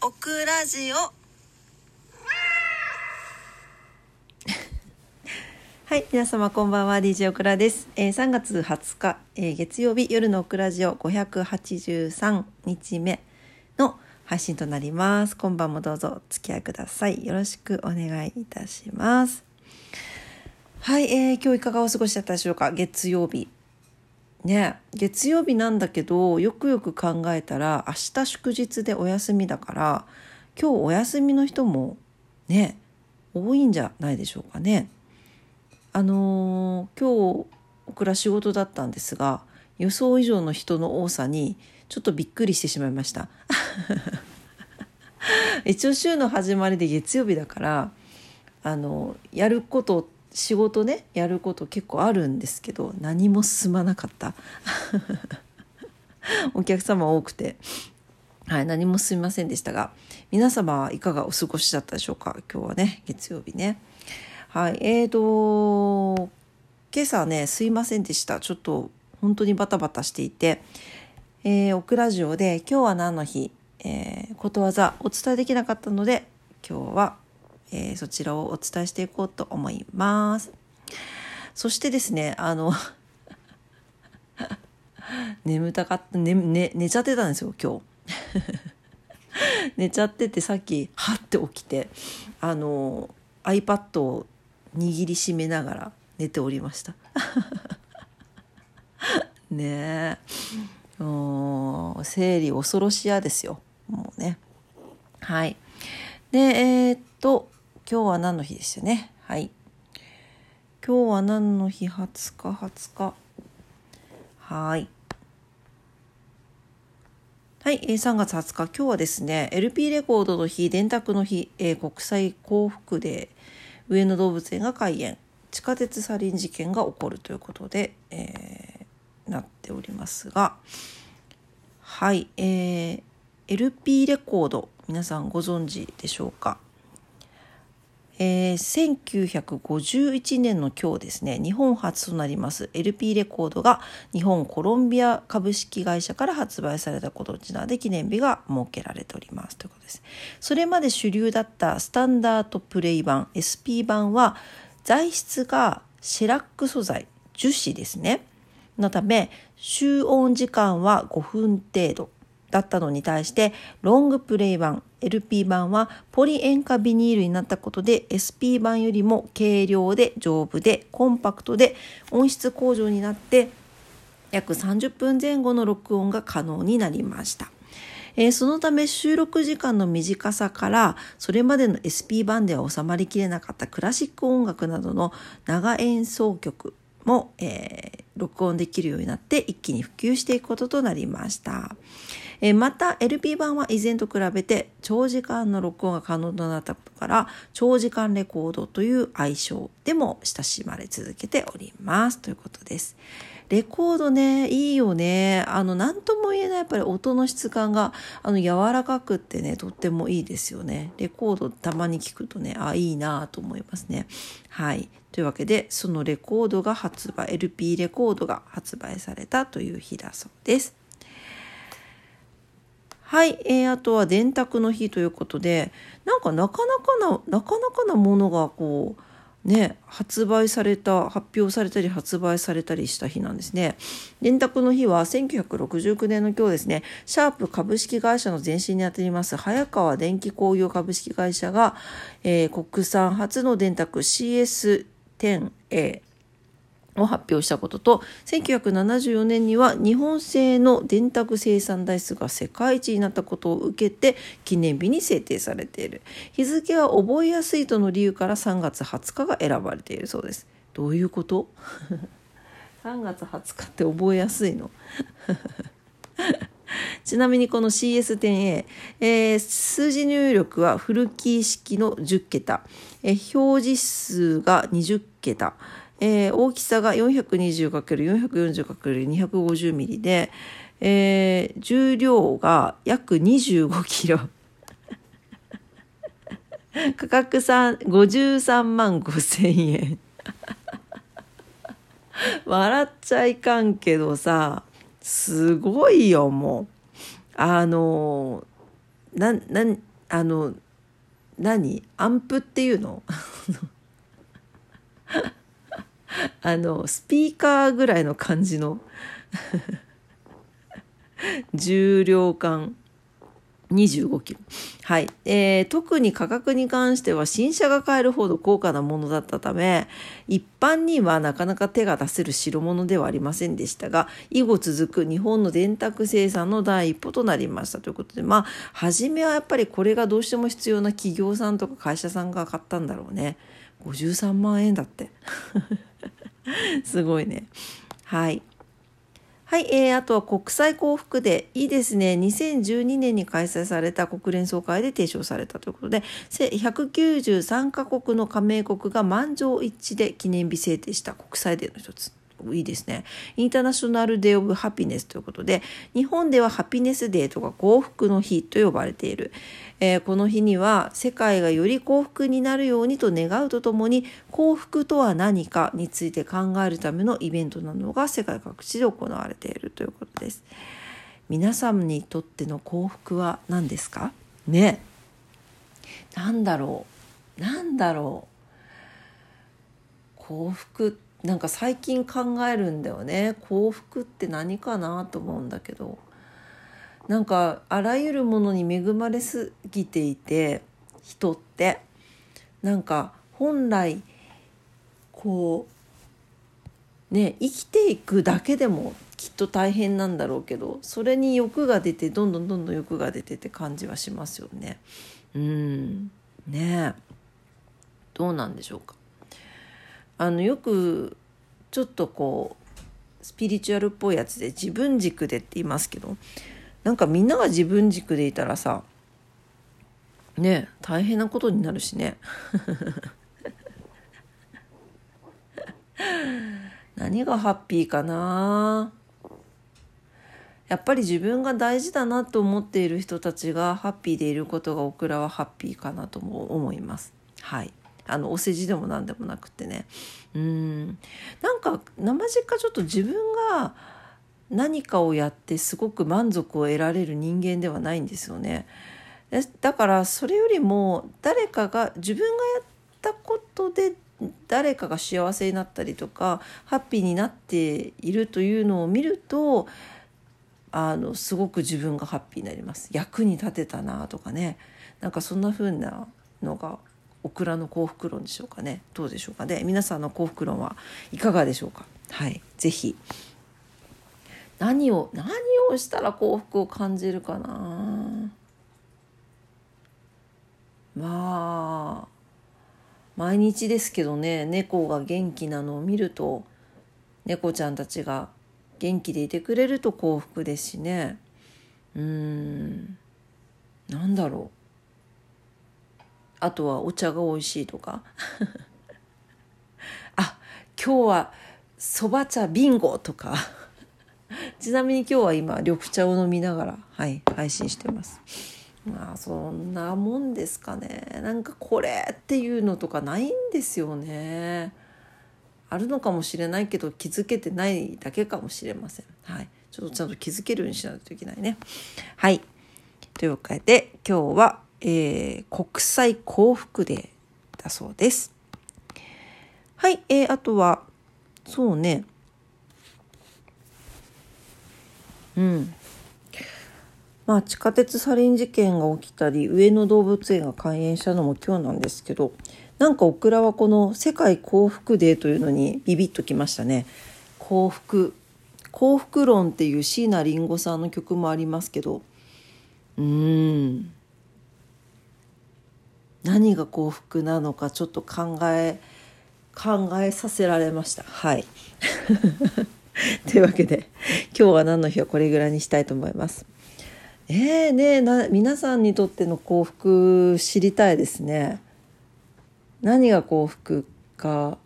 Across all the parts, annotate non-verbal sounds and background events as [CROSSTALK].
オクラジオ。[LAUGHS] はい皆様こんばんは。DJ オクラです、えー、3月20日、えー月曜日夜のオクラジオ583日目の配信となります。今晩もどうぞお付き合いください。よろしくお願いいたします。はい、えー今日いかがお過ごしだったでしょうか？月曜日。ね月曜日なんだけどよくよく考えたら明日祝日でお休みだから今日お休みの人もね多いんじゃないでしょうかね。あのー今日僕ら仕事だったんですが予想以上の人の多さにちょっとびっくりしてしまいました。[LAUGHS] 一応週の始まりで月曜日だからあのやること仕事ねやること結構あるんですけど何も進まなかった。[LAUGHS] お客様多くて、はい、何も進みませんでしたが皆様はいかがお過ごしだったでしょうか？今日はね月曜日ね。はいえーと今朝ねすいませんでした。ちょっと本当にバタバタしていてえー、オクラジオで今日は何の日、えーことわざお伝えできなかったので今日は、えーそちらをお伝えしていこうと思います。そしてですねあの [LAUGHS] 眠たかった、ねね、寝ちゃってたんですよ今日。[LAUGHS] 寝ちゃっててさっきはって起きてあの iPad を握りしめながら寝ておりました。[LAUGHS] ねえ。もう生理恐ろしやですよもうねはいでえーっと今日は何の日でしたね？はい。今日は何の日？20日？20日。はい。はい、3月20日。今日はですね LP レコードの日電卓の日、え国際幸福デー上野動物園が開園。地下鉄サリン事件が起こるということで、えーなっておりますが。はい、えー LP レコード皆さんご存知でしょうか？えー1951年の今日ですね日本初となります LP レコードが日本コロンビア株式会社から発売されたことにちなで記念日が設けられております。ということです。それまで主流だったスタンダードプレイ版 SP 版は材質がシェラック素材樹脂ですね。のため集音時間は5分程度。だったのに対してロングプレイ版 LP 版はポリ塩化ビニールになったことで SP 版よりも軽量で丈夫でコンパクトで音質向上になって約30分前後の録音が可能になりました。えーそのため収録時間の短さからそれまでの SP 版では収まりきれなかったクラシック音楽などの長演奏曲も、えー録音できるようになって一気に普及していくこととなりました。えまた LP 版は以前と比べて長時間の録音が可能となったことから長時間レコードという愛称でも親しまれ続けております。ということです。レコードねいいよね。あの何とも言えないやっぱり音の質感があの柔らかくってねとってもいいですよね。レコードたまに聞くとねあいいなと思いますね。はい。というわけでそのレコードが発売 LP レコードが発売されたという日だそうです。はい、えーあとは電卓の日ということでなんかなかなかななかなかなものがこうね発売された発表されたり発売されたりした日なんですね。電卓の日は1969年の今日ですねシャープ株式会社の前身にあたります早川電気工業株式会社が、えー国産初の電卓 CS10A を発表したことと1974年には日本製の電卓生産台数が世界一になったことを受けて記念日に制定されている。日付は覚えやすいとの理由から3月20日が選ばれているそうです。どういうこと？3月20日って覚えやすいの？[LAUGHS] ちなみにこの CS10A、えー数字入力はフルキー式の10桁、えー表示数が20桁、えー大きさが 420×440×250 ミリで、えー重量が約25キロ。[LAUGHS] 価格53万5千円。[LAUGHS] 笑っちゃいかんけどさすごいよもうあのなんなんあの何？アンプっていうの？[LAUGHS] あのスピーカーぐらいの感じの [LAUGHS] 重量感25キロ。はい。えー、特に価格に関しては新車が買えるほど高価なものだったため、一般にはなかなか手が出せる代物ではありませんでしたが、以後続く日本の電卓生産の第一歩となりましたということで、まあ、初めはやっぱりこれがどうしても必要な企業さんとか会社さんが買ったんだろうね。53万円だって。[LAUGHS] すごいね。はい。はい、えー、あとは国際幸福で。いいですね。2012年に開催された国連総会で提唱されたということで、193カ国の加盟国が満場一致で記念日制定した国際デーの一つ。いいですね。インターナショナルデーオブハピネスということで、日本ではハピネスデーとか幸福の日と呼ばれている。えー、この日には世界がより幸福になるようにと願うとともに幸福とは何かについて考えるためのイベントなのが世界各地で行われているということです。皆さんにとっての幸福は何ですか？ねなんだろうなんだろう幸福なんか最近考えるんだよね。幸福って何かなと思うんだけど。なんかあらゆるものに恵まれすぎていて人って。なんか本来こうね生きていくだけでもきっと大変なんだろうけどそれに欲が出てどんどんどんどん欲が出てって感じはしますよね。うん。ねどうなんでしょうか。あのよくちょっとこうスピリチュアルっぽいやつで自分軸でって言いますけどなんかみんなが自分軸でいたらさね大変なことになるしね [LAUGHS] 何がハッピーかなやっぱり自分が大事だなと思っている人たちがハッピーでいることがオクラはハッピーかなとも思います。はい。あのお世辞でも何でもなくてね。うん。なんか生実家ちょっと自分が何かをやってすごく満足を得られる人間ではないんですよね。だからそれよりも誰かが自分がやったことで誰かが幸せになったりとかハッピーになっているというのを見るとあのすごく自分がハッピーになります。役に立てたなとかね。なんかそんな風なのがオクラの幸福論でしょうかね。どうでしょうかね。皆さんの幸福論はいかがでしょうか。はい。是非何を何をしたら幸福を感じるかな。まあ毎日ですけどね。猫が元気なのを見ると猫ちゃんたちが元気でいてくれると幸福ですしね。うん。なんだろう。あとはお茶が美味しいとか [LAUGHS] あ今日はそば茶ビンゴとか [LAUGHS] ちなみに今日は今緑茶を飲みながら、はい、配信してます。まあそんなもんですかねなんかこれっていうのとかないんですよね。あるのかもしれないけど気づけてないだけかもしれません。はい、ちょっとちゃんと気づけるようにしないといけないね。はい。というわけで今日は、えー、国際幸福デーだそうです。はい、えー、あとはそうね。うん。まあ地下鉄サリン事件が起きたり上野動物園が開園したのも今日なんですけどなんかオクラはこの世界幸福デーというのにビビッときましたね。幸福幸福論っていう椎名林檎さんの曲もありますけど。うん。何が幸福なのかちょっと考え考えさせられましたはい [LAUGHS] というわけで今日は何の日はこれぐらいにしたいと思います。えーねな皆さんにとっての幸福知りたいですね。何が幸福か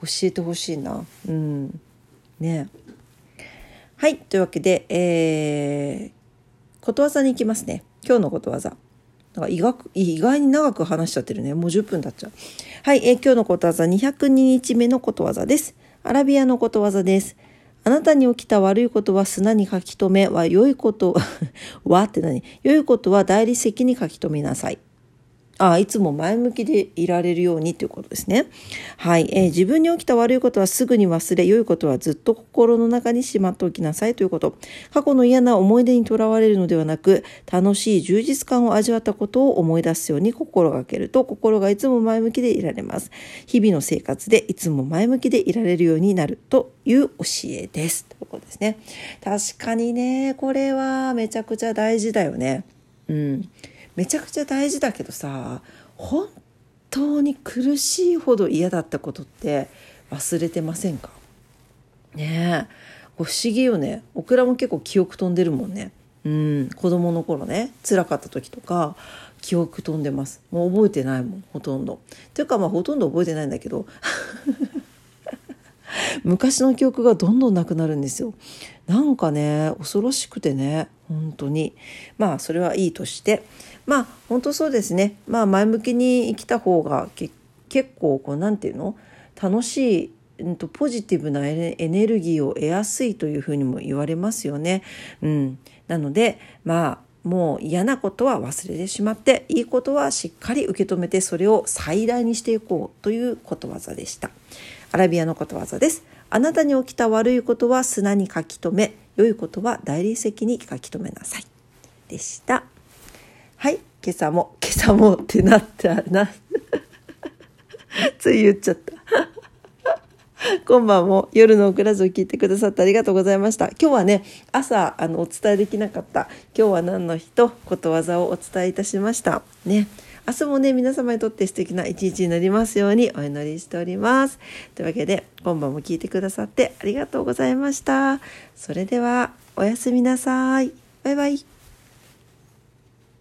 教えてほしいな。うん。ねはい。というわけで、えー、ことわざに行きますね。今日のことわざ。なんか意外意外に長く話しちゃってるね。もう10分経っちゃう。はい。えー、今日のことわざ202日目のことわざです。アラビアのことわざです。あなたに起きた悪いことは砂に書き留めは良いこと [LAUGHS] はって何？良いことは大理石に書き留めなさい。あいつも前向きでいられるようにということですね。はい、えー、自分に起きた悪いことはすぐに忘れ、良いことはずっと心の中にしまっておきなさいということ。過去の嫌な思い出にとらわれるのではなく、楽しい充実感を味わったことを思い出すように心がけると、心がいつも前向きでいられます。日々の生活でいつも前向きでいられるようになるという教えです。ということですね。確かにね、これはめちゃくちゃ大事だよね。うん。めちゃくちゃ大事だけどさ本当に苦しいほど嫌だったことって忘れてませんか？ねえ。不思議よね。オクラも結構記憶飛んでるもんね。うん。子供の頃ね。辛かった時とか記憶飛んでます。もう覚えてないもんほとんど。というかまあほとんど覚えてないんだけど。[LAUGHS] 昔の記憶がどんどんなくなるんですよ。なんかね恐ろしくてね本当に。まあそれはいいとして。まあ本当そうですね。まあ前向きに生きた方が結構こう何て言うの？楽しいポジティブなエネルギーを得やすいというふうにも言われますよね。うん、なのでまあもう嫌なことは忘れてしまっていいことはしっかり受け止めてそれを最大にしていこうということわざでした。アラビアのことわざです。あなたに起きた悪いことは砂に書き留め、良いことは大理石に書き留めなさい。でした。はい、今朝も、今朝もってなったな。[LAUGHS] つい言っちゃった。[LAUGHS] 今晩も夜のオクラジオ聞いてくださってありがとうございました。今日はね、朝あのお伝えできなかった今日は何の日とことわざをお伝えいたしました。ね。明日もね、皆様にとって素敵な一日になりますようにお祈りしております。というわけで、今晩も聞いてくださってありがとうございました。それでは、おやすみなさい。バイバイ。